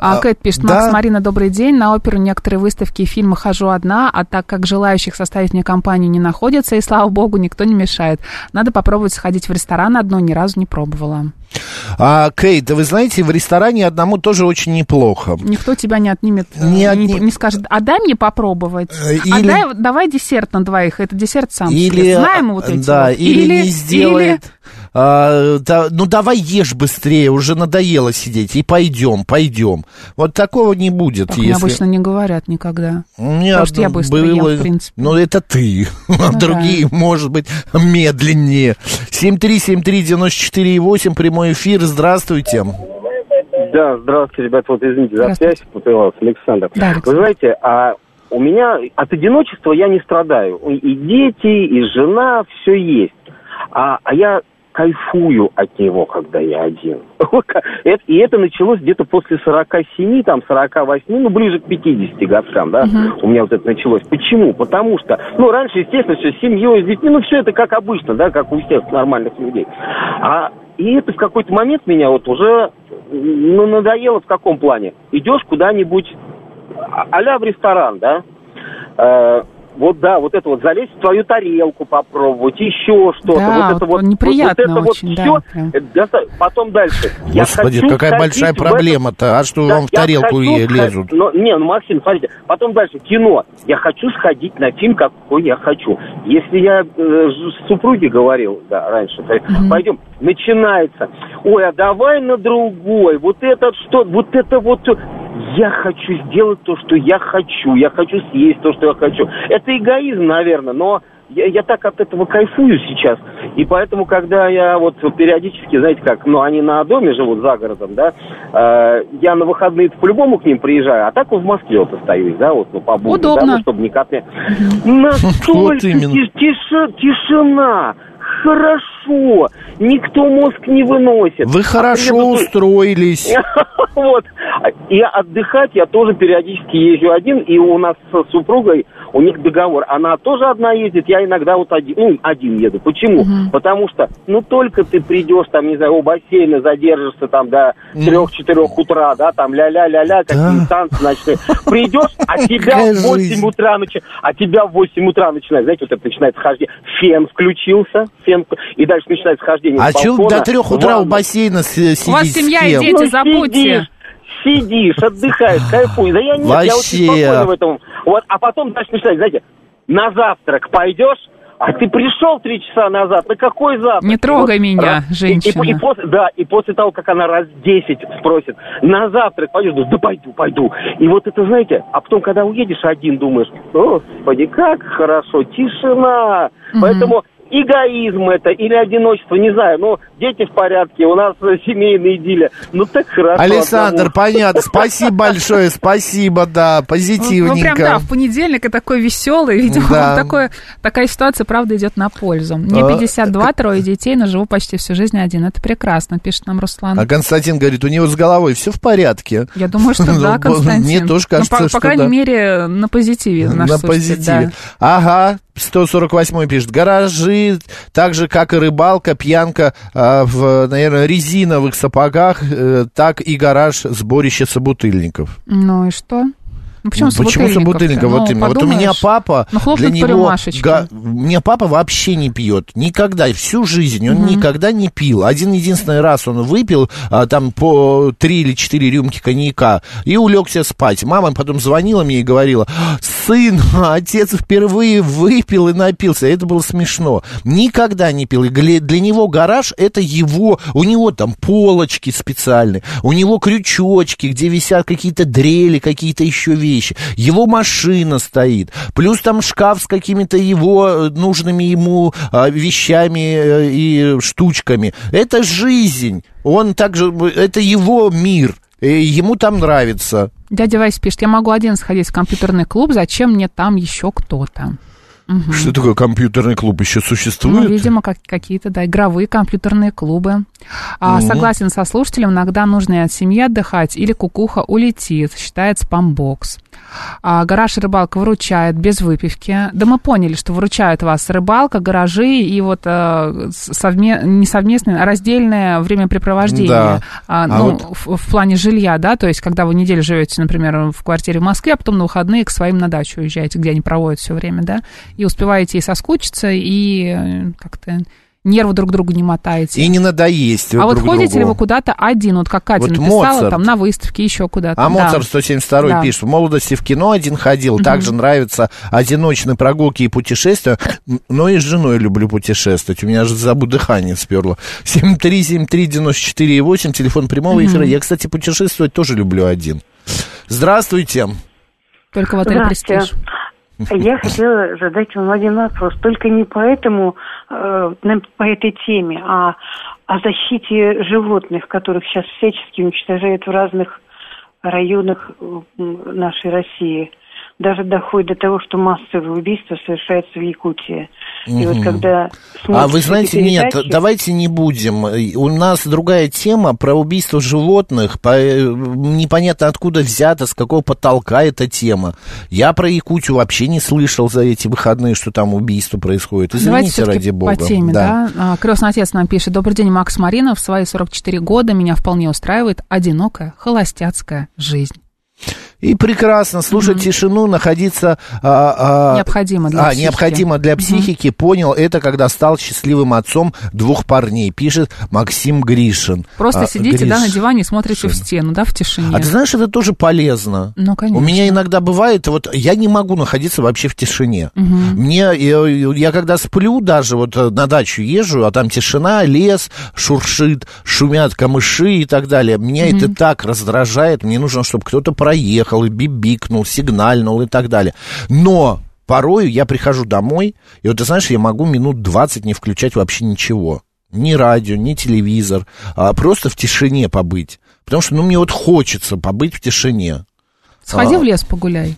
А, А, Кэт пишет, да. Макс, Марина, добрый день. На оперу некоторые выставки и фильмы хожу одна, а так как желающих составить мне компанию не находится, и слава богу, никто не мешает. Надо попробовать сходить в ресторан одно, ни разу не пробовала. А, Кейт, вы знаете, в ресторане одному тоже очень неплохо. Никто тебя не отнимет, Не не, отни- не скажет, а дай мне попробовать, Э, а или- дай, давай десерт на двоих, это десерт сам Или. Знаем мы вот эти да, вот. или, не сделает. а, да, ну давай ешь быстрее, уже надоело сидеть, и пойдем, пойдем. Вот такого не будет, Так мне если. обычно не говорят никогда. Нет, Потому что я ну, быстро ем, в принципе. Ну, это ты. [LAUGHS] А Ну Другие, может быть, медленнее. 7373948, прямой эфир. Здравствуйте. Да, здравствуйте, ребят, вот извините за связь, попытался, Александр. Да, Александр. Вы знаете, а у меня от одиночества я не страдаю. И дети, и жена, все есть. А, а я кайфую от него, когда я один. [LAUGHS] И это началось где-то после 47, там, 48, ну, ближе к 50 годкам, да, у меня вот это началось. Почему? Потому что, ну, раньше, естественно, все с семьей, с детьми, ну, все это как обычно, да, как у всех нормальных людей. А и это в какой-то момент меня вот уже ну, надоело в каком плане? Идешь куда-нибудь а- а-ля в ресторан, да? Э, вот да, вот это вот залезть в твою тарелку попробовать, еще что-то. Да, вот это вот вот, неприятно вот, это очень, вот да, все. прям. Потом дальше. Я Господи, хочу какая большая проблема-то, а что да, вам в тарелку хочу лезут? Но, не, ну, Максим, смотрите, потом дальше, кино. Я хочу сходить на фильм, какой я хочу. Если я э, с супруге говорил, да, раньше, есть, пойдем, начинается. Ой, а давай на другой. Вот это что, вот это вот... Я хочу сделать то, что я хочу. Я хочу съесть то, что я хочу. Это эгоизм, наверное, но я, я так от этого кайфую сейчас. И поэтому, когда я вот периодически, знаете как, ну, они на доме живут за городом, да, э, я на выходные по-любому к ним приезжаю, а так вот в Москве вот остаюсь, да, вот, ну, по будням, да, Удобно. ну, чтобы не... Настолько именно. тиш- тиши- тишина, хорошо, никто мозг не выносит. Вы А хорошо этом- устроились. [LAUGHS] Вот. И отдыхать я тоже периодически езжу один, и у нас с супругой, у них договор. Она тоже одна ездит, я иногда вот один, ну, один еду. Почему? Потому что, ну, только ты придешь, там, не знаю, у бассейна задержишься там до 3-4 утра, да, там, ля-ля-ля-ля, какие танцы ночные. Придешь, а [LAUGHS] тебя Какая в 8 жизнь. утра начи- а тебя в 8 утра начинает, знаете, вот это начинается хождение. Фен включился, фен, и дальше начинается хождение А балкона до трех утра у бассейна с- сидеть У вас семья и дети, Ну, забудьте. Сидишь, отдыхаешь, кайфуешь. Да я нет, я Вообще. очень спокойно в этом. Вот, а потом дальше начинать, знаете, на завтрак пойдешь, а ты пришел три часа назад, на какой завтрак? Не трогай И меня, и- женщина. И, и после, да, и после того, как она раз 10 спросит, на завтрак пойдешь, думаешь, да пойду, пойду. И вот это, знаете, а потом, когда уедешь один, думаешь, господи, как хорошо, тишина. Поэтому эгоизм это или одиночество, не знаю, но дети в порядке, у нас э, семейная идиллия. Ну так хорошо. Александр, одному. понятно. [LAUGHS] Спасибо большое, спасибо, да, Ну, прям, позитивненько. да, в понедельник и такой веселый. Видимо, Да. [LAUGHS] такое, такая ситуация, правда, идет на пользу. Мне А, 52, трое детей, но живу почти всю жизнь один. Это прекрасно, пишет нам Руслан. А Константин говорит, у него с головой все в порядке. Я думаю, что [LAUGHS] Ну, да, б- Константин. Мне тоже Ну, кажется, по, по что крайней да. мере, на позитиве. наш На позитиве. да. Ага, 148 пишет. Гаражи, так же, как и рыбалка, пьянка а, в, наверное, резиновых сапогах, э, так и гараж сборище собутыльников. Ну и что? Ну, почему Почему собутыльников? Ну, вот именно. Вот у меня папа, ну, для него... га- меня папа вообще не пьет. Никогда. Всю жизнь он Мгм. никогда не пил. Один единственный раз он выпил а, там по три или четыре рюмки коньяка и улегся спать. Мама потом звонила мне и говорила, сын, [LAUGHS] отец впервые выпил и напился. Это было смешно. Никогда не пил. И для него гараж это его, у него там полочки специальные, у него крючочки, где висят какие-то дрели, какие-то еще вещи. Его машина стоит. Плюс там шкаф с какими-то его э, нужными ему а, вещами э, и штучками. Это жизнь. Он также, это его мир. И ему там нравится. Дядя Вась пишет, я могу один сходить в компьютерный клуб, зачем мне там еще кто-то? Мгм. Что такое компьютерный клуб еще Ну, существует? видимо, как, какие-то, да, игровые компьютерные клубы. А. Согласен со слушателем, иногда нужно и от семьи отдыхать, или кукуха улетит, считает спамбокс. А, гараж и рыбалка выручает без выпивки. Да мы поняли, что выручает вас рыбалка, гаражи и вот э, совме- не совместное, а раздельное времяпрепровождение. Да. А, А ну, вот- в, в плане жилья, да, то есть когда вы неделю живете, например, в квартире в Москве, а потом на выходные к своим на дачу уезжаете, где они проводят все время, да, и успеваете и соскучиться, и э, как-то нервы друг другу не мотаете. И не надоесть а вот друг ходите ли другу. вы куда-то один, вот как Катя Вот написала, Моцарт. там на выставке, еще куда-то. А да. Моцарт 172 Да. пишет, в молодости в кино один ходил, Мгм. также нравятся одиночные прогулки и путешествия, но и с женой люблю путешествовать, у меня же забу дыхание сперло. 7373948, телефон прямого эфира. Мгм. Я, кстати, путешествовать тоже люблю один. Здравствуйте. Только в отеле Здравствуйте. «Престиж». Я [LAUGHS] хотела задать вам один вопрос, только не по этому, э, по этой теме, а о защите животных, которых сейчас всячески уничтожают в разных районах нашей России. Даже доходит до того, что массовые убийства совершаются в Якутии. И вот когда А вы знаете, нет, передачи- давайте не будем. У нас другая тема про убийство животных. По- э, непонятно откуда взята, с какого потолка эта тема. Я про Якутию вообще не слышал за эти выходные, что там убийство происходит. Извините, ради бога. по теме, да. А, Крестный отец нам пишет. Добрый день, Макс Маринов. В свои 44 года меня вполне устраивает одинокая холостяцкая жизнь. И прекрасно слушать тишину, находиться... а, а, Необходимо для а, психики. необходимо для психики. Понял это, когда стал счастливым отцом двух парней, пишет Максим Гришин. Просто А, сидите, да, на Гриш- диване и смотрите в стену, да, в тишине. А ты знаешь, это тоже полезно. Ну, конечно. У меня иногда бывает, вот я не могу находиться вообще в тишине. Мгм. Мне, я, я когда сплю даже, вот э, на дачу езжу, а там тишина, лес шуршит, шумят камыши и так далее. Меня это так раздражает, мне нужно, чтобы кто-то проехал, и бибикнул, сигнальнул и так далее. Но порою я прихожу домой, и вот ты знаешь, я могу минут 20 не включать вообще ничего. Ни радио, ни телевизор, а просто в тишине побыть. Потому что, ну, мне вот хочется побыть в тишине. Сходи А, в лес погуляй.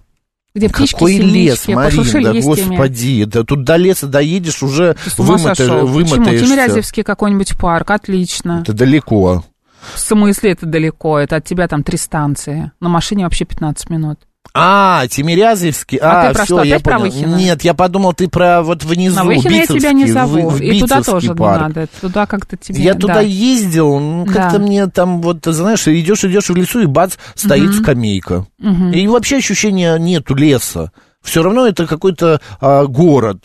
Где птички, какой лес, синички, Марин, пошурши да господи, да тут до леса доедешь, уже вымотаешь, сошел? Почему? вымотаешься. Тимирязевский какой-нибудь парк, отлично. Это далеко. В смысле это далеко? Это от тебя там три станции. На машине вообще 15 минут. А, Тимирязевский. А А, ты про все, что, я про. Выхино? Нет, я подумал, ты про вот внизу, На Выхино я тебя не зову. в- в и туда тоже парк. не надо. Туда как-то тебе... Я туда да. ездил, ну, как-то Да. мне там вот, знаешь, идешь, идешь в лесу, и бац, стоит Мгм. скамейка. Мгм. И вообще ощущения нету леса. Все равно это какой-то а, город.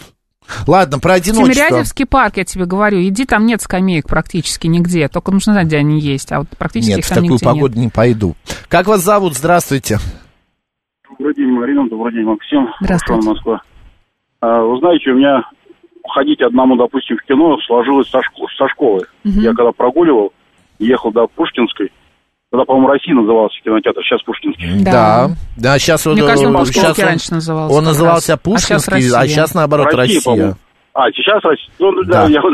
Ладно, про одиночество. Тимирязевский парк, я тебе говорю, иди, там нет скамеек практически нигде, только нужно знать, где они есть, а вот практически Нет, их в там такую нигде погоду не пойду. Как вас зовут? Здравствуйте. Добрый день, Марина. Добрый день, Максим. Здравствуйте. Руслан, Москва. А, вы знаете, у меня ходить одному, допустим, в кино сложилось со, шко- со школы. Мгм. Я когда прогуливал, ехал до Пушкинской, тогда, по-моему, Россия назывался кинотеатр, сейчас Пушкинский. Да. Да, сейчас Мне он... кажется, он щас он- раньше назывался Он назывался раз. А Пушкинский, Россия. а сейчас, наоборот, Россия. Россия. А, сейчас Россия. Ну, Да. да, я вот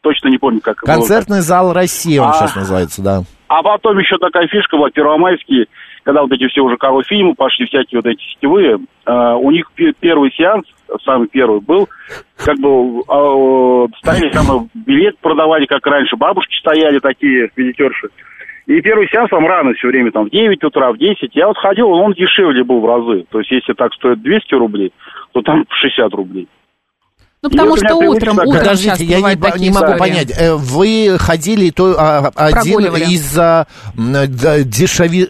точно не помню, как было. Концертный зал России он А. сейчас называется, да. А потом еще такая фишка была, первомайские, когда вот эти все уже Карл фильмы пошли, всякие вот эти сетевые, э, у них пе- первый сеанс, самый первый был, как бы э, стояли там билет продавали, как раньше, бабушки стояли такие, визитерши. И первый сеанс там рано все время, там в 9 утра, в 10. Я вот ходил, он дешевле был в разы. То есть если так стоит 200 рублей, то там [LAUGHS] 60 рублей. Ну, потому что утром, утром Подождите, я не, такие не могу истории. понять. Э, Вы ходили то, а, один из-за дешеви...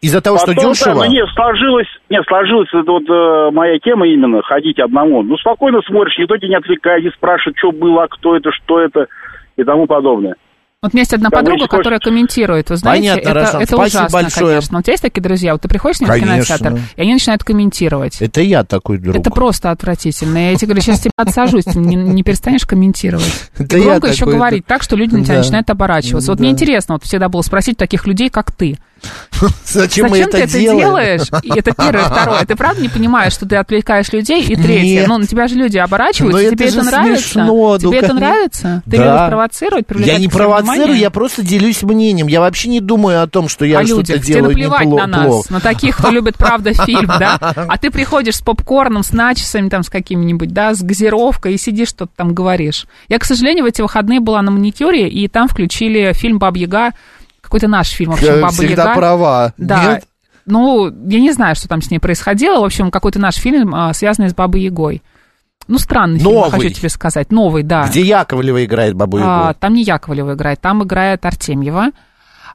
Из-за того, что Потом, дешево? да, ну, нет, сложилось, нет, сложилась это вот э, моя тема именно, ходить одному. Ну, спокойно смотришь, никто тебя не отвлекает, не спрашивает, что было, а кто это, что это и тому подобное. Вот у меня есть одна Кому подруга, которая комментирует. Вы знаете, Понятно, это, Рашан, это ужасно, большое. конечно. У тебя есть такие друзья, вот ты приходишь в Конечно. кинотеатр, и они начинают комментировать. Это я такой друг. Это просто отвратительно. Я тебе говорю, сейчас тебя отсажусь, ты не, не перестанешь комментировать. Это И громко еще такой, говорить так, что люди на тебя Да. начинают оборачиваться. Вот Да. мне интересно, вот всегда было спросить таких людей, как ты. [LAUGHS] Зачем, мы это ты это делаем? делаешь? Это первое. [LAUGHS] Второе. Ты правда не понимаешь, что ты отвлекаешь людей? И третье. Нет. Ну, на тебя же люди оборачиваются. Но тебе это нравится? смешно, ну, тебе это нравится? Ты Да. любишь провоцировать, привлекать Я не провоцирую, внимание? я просто делюсь мнением. Я вообще не думаю о том, что я что-то людях. Тебе делаю наплевать на нас, плохо. на таких, кто любит, правда, [LAUGHS] фильм, да? А ты приходишь с попкорном, с начесами там, с какими-нибудь, да, с газировкой и сидишь, что-то там говоришь. Я, к сожалению, в эти выходные была на маникюре, и там включили фильм «Баба-Яга», какой-то наш фильм, в общем, Э, «Баба-Яга». Всегда права. Да. Нет? Ну, я не знаю, что там с ней происходило. В общем, какой-то наш фильм, а, связанный с Бабой Ягой. Ну, странный фильм, Новый. хочу тебе сказать. Новый, да. Где Яковлева играет бабу Ягу? А, там не Яковлева играет, там играет Артемьева.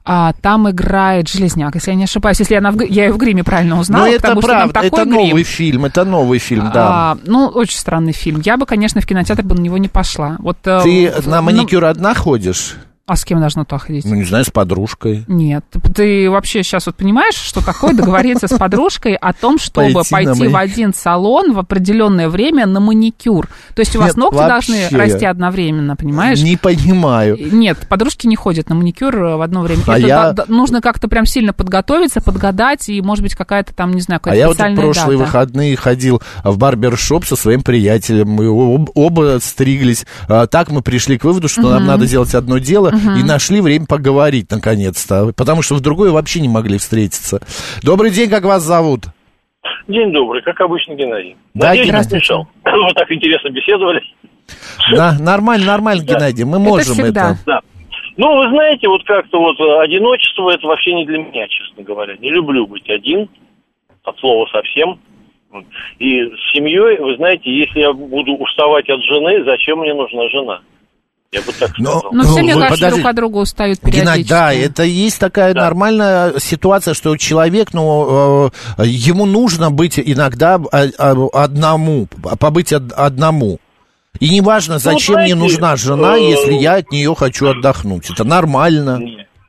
А, там играет Железняк, если я не ошибаюсь, если я, на, я ее в гриме правильно узнала, Ну, это потому что там правда, это грим. новый фильм, это новый фильм, да. А, ну, очень странный фильм. Я бы, конечно, в кинотеатр бы на него не пошла. Вот, э, Ты в- на ну, маникюр одна ходишь? А с кем должна туда ходить? Ну, не знаю, с подружкой. Нет, ты вообще сейчас вот понимаешь, что такое договориться с подружкой о том, чтобы Пойти в один салон в определенное время на маникюр. То есть у вас ногти должны расти одновременно, понимаешь? Не понимаю. Нет, подружки не ходят на маникюр э, в одно время. А Это нужно как-то прям сильно подготовиться, подгадать, и, может быть, какая-то там, не знаю, А какая-то я вот в прошлые выходные ходил в барбершоп со своим приятелем. Мы об- оба стриглись. А, Так мы пришли к выводу, что нам надо делать одно дело, Мгм. и нашли время поговорить наконец-то. Потому что в другое вообще не могли встретиться. Добрый день, как вас зовут? День добрый, как обычно, Геннадий. Да, Надеюсь, не мешал. Вы так интересно беседовали. Да, нормально, нормально, Геннадий, мы можем это. Да. Ну, вы знаете, вот как-то вот э, одиночество это вообще не для меня, честно говоря. Не люблю быть один, от слова совсем. И с семьей, вы знаете, если я буду уставать от жены, зачем мне нужна жена? Я бы так сказал. Ну, все, Ну, мне вы кажется, подождите. друг от друга устают Геннадий, периодически. да, это есть такая нормальная ситуация, что человек, ну, э, ему нужно быть иногда э, э, одному, побыть од- одному. И неважно, зачем мне знаете, нужна жена, э, если я от нее хочу отдохнуть. Это нормально.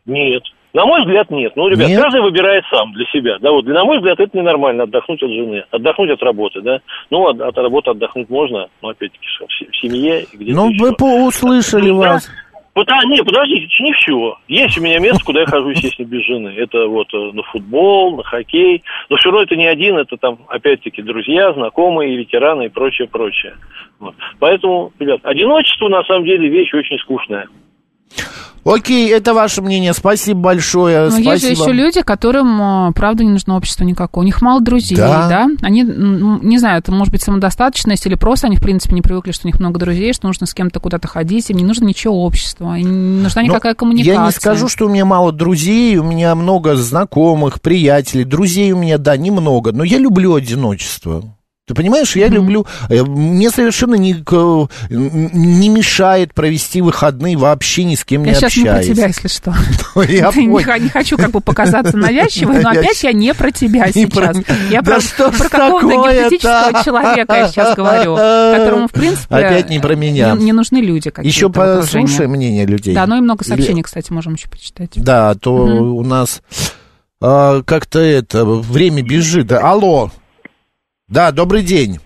Нет. На мой взгляд, нет. Ну, ребят, Нет? каждый выбирает сам для себя. Да, вот, на мой взгляд, это ненормально отдохнуть от жены, отдохнуть от работы, да. Ну, от, от работы отдохнуть можно, но опять-таки в, се- в семье Ну, вы по- услышали да. вас. Пота- не, подождите, не все. Есть у меня место, куда я хожу, естественно, без жены. Это вот э, на футбол, на хоккей. Но все равно это не один, это там, опять-таки, друзья, знакомые, ветераны и прочее, прочее. Вот. Поэтому, ребят, одиночество, на самом деле, вещь очень скучная. Окей, это ваше мнение. Спасибо большое. Но Спасибо. есть же еще люди, которым, э, правда, не нужно общество никакое. У них мало друзей, Да. да? Они, не знаю, это может быть самодостаточность или просто они, в принципе, не привыкли, что у них много друзей, что нужно с кем-то куда-то ходить, им не нужно ничего общества, им не нужна Ну, никакая коммуникация. Я не скажу, что у меня мало друзей, у меня много знакомых, приятелей. Друзей у меня, да, немного, но я люблю одиночество. Ты понимаешь, я люблю, э, мне совершенно не, не мешает провести выходные вообще ни с кем не Я сейчас не про тебя, если что. [LAUGHS] Я [LAUGHS] не, хочу как бы показаться навязчивой, но Я опять я не про тебя [LAUGHS] сейчас. Я про, какого-то гипотетического человека я сейчас говорю, которому, в принципе, Опять не про меня. Не, нужны люди какие-то Еще послушай мнение людей. Да, ну и много сообщений, кстати, можем еще почитать. Да, то у нас а, как-то это, время бежит. Алло. Да, добрый день.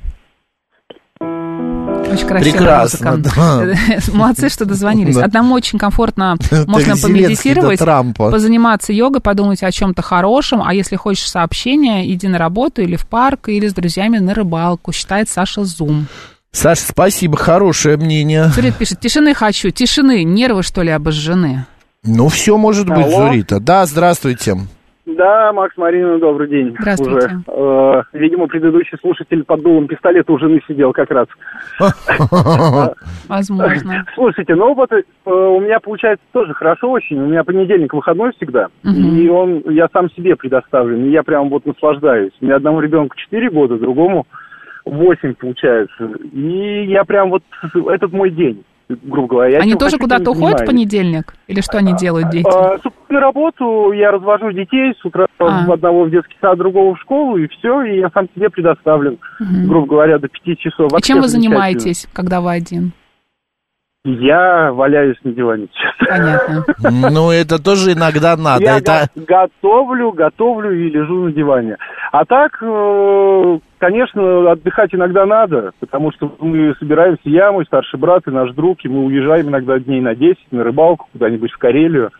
Очень красивая Прекрасно, музыка. [LAUGHS] Молодцы, что дозвонились. Да. Одному очень комфортно [LAUGHS] можно помедитировать, позаниматься йогой, подумать о чем-то хорошем, а если хочешь сообщения, иди на работу или в парк, или с друзьями на рыбалку, считает Саша Зум. Саша, спасибо, хорошее мнение. Зурит пишет, тишины хочу, тишины, нервы что ли обожжены? Ну, все может быть, Алло. Зурита. Да, здравствуйте. Да, Макс Марина, добрый день. Здравствуйте. Уже. Э, видимо, предыдущий слушатель под дулом пистолета уже не сидел как раз. Возможно. [LAUGHS] Слушайте, ну вот э, у меня получается тоже хорошо очень. У меня понедельник выходной всегда. И он, я сам себе предоставлен. И я прям вот наслаждаюсь. У меня одному ребенку 4 года, другому 8 получается. И я прям вот, этот мой день. Грубо говоря. Я Они тоже куда-то уходят в понедельник? Или что они делают, дети? А, с утра на работу я развожу детей, с утра А. в одного в детский сад, другого в школу, и все, и я сам себе предоставлен, грубо говоря, до пяти часов. И Вообще чем вы занимаетесь, когда вы один? Я валяюсь на диване, честно. Понятно. [LAUGHS] Ну, это тоже иногда надо. Я Это... готовлю, готовлю и лежу на диване. А так, э, конечно, отдыхать иногда надо, потому что мы собираемся, я, мой старший брат и наш друг, и мы уезжаем иногда дней на 10 на рыбалку куда-нибудь в Карелию.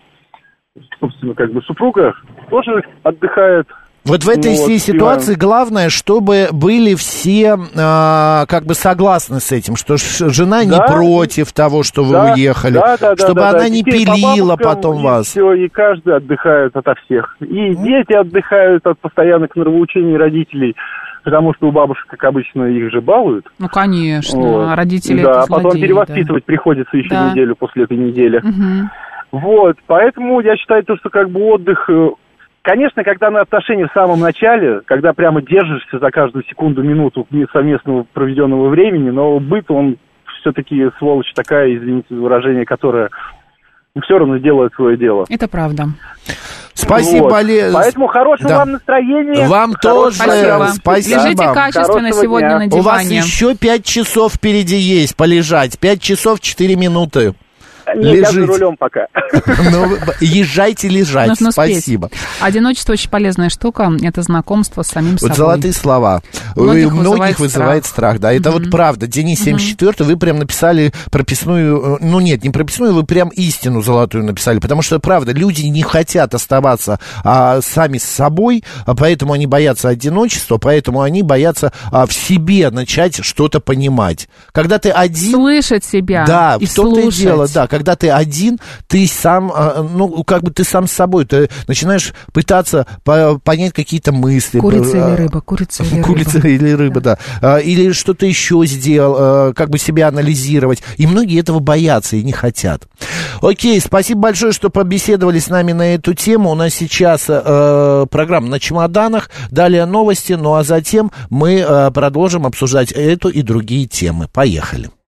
Собственно, как бы супруга тоже отдыхает. Вот в этой Вот, всей ситуации главное, чтобы были все а, как бы согласны с этим, что жена не Да. против того, что вы Да, уехали, да, да, чтобы да, она да. не по пилила бабушкам, потом и вас. Все, и каждый отдыхает ото всех. И дети отдыхают от постоянных нравоучений родителей, потому что у бабушек, как обычно, их же балуют. Ну, конечно. Вот. а Родители Да, это а потом злодеи, перевоспитывать приходится еще Да. неделю после этой недели. да. Мгм. Вот, поэтому я считаю, то, что как бы отдых... э, Конечно, когда на отношения в самом начале, когда прямо держишься за каждую секунду, минуту совместного проведенного времени, но быт, он все-таки сволочь такая, извините за выражение, которая все равно делает свое дело. Это правда. Спасибо, Вот. Олег. Поэтому хорошего Да. вам настроения. Вам тоже. Спасибо. Лежите качественно Хорошего сегодня дня. на диване. У вас еще пять часов впереди есть полежать. Пять часов четыре минуты. Нет, я за Лежите. рулем пока. [LAUGHS] Ну, езжайте лежать. Нужно успеть. Спасибо. Одиночество очень полезная штука. Это знакомство с самим Вот собой. золотые слова. У многих У многих вызывает вызывает страх. Да, это вот правда. Денис 74 вы прям написали прописную, э, ну нет, не прописную, вы прям истину золотую написали, потому что правда, люди не хотят оставаться а, сами с собой, а поэтому они боятся одиночества, поэтому они боятся а, в себе начать что-то понимать. Когда ты один... Слышать себя Да, и в том-то и слушать. дело, да. Когда ты один, ты сам, а, ну, как бы ты сам с собой, ты начинаешь пытаться по- понять какие-то мысли. Курица А, или рыба, курица или Курица рыба. или рыба, да. А, Или что-то еще сделал, а, как бы себя анализировать. И многие этого боятся и не хотят. Окей, спасибо большое, что побеседовали с нами на эту тему. У нас сейчас э, программа на чемоданах, далее новости, ну а затем мы э, продолжим обсуждать эту и другие темы. Поехали.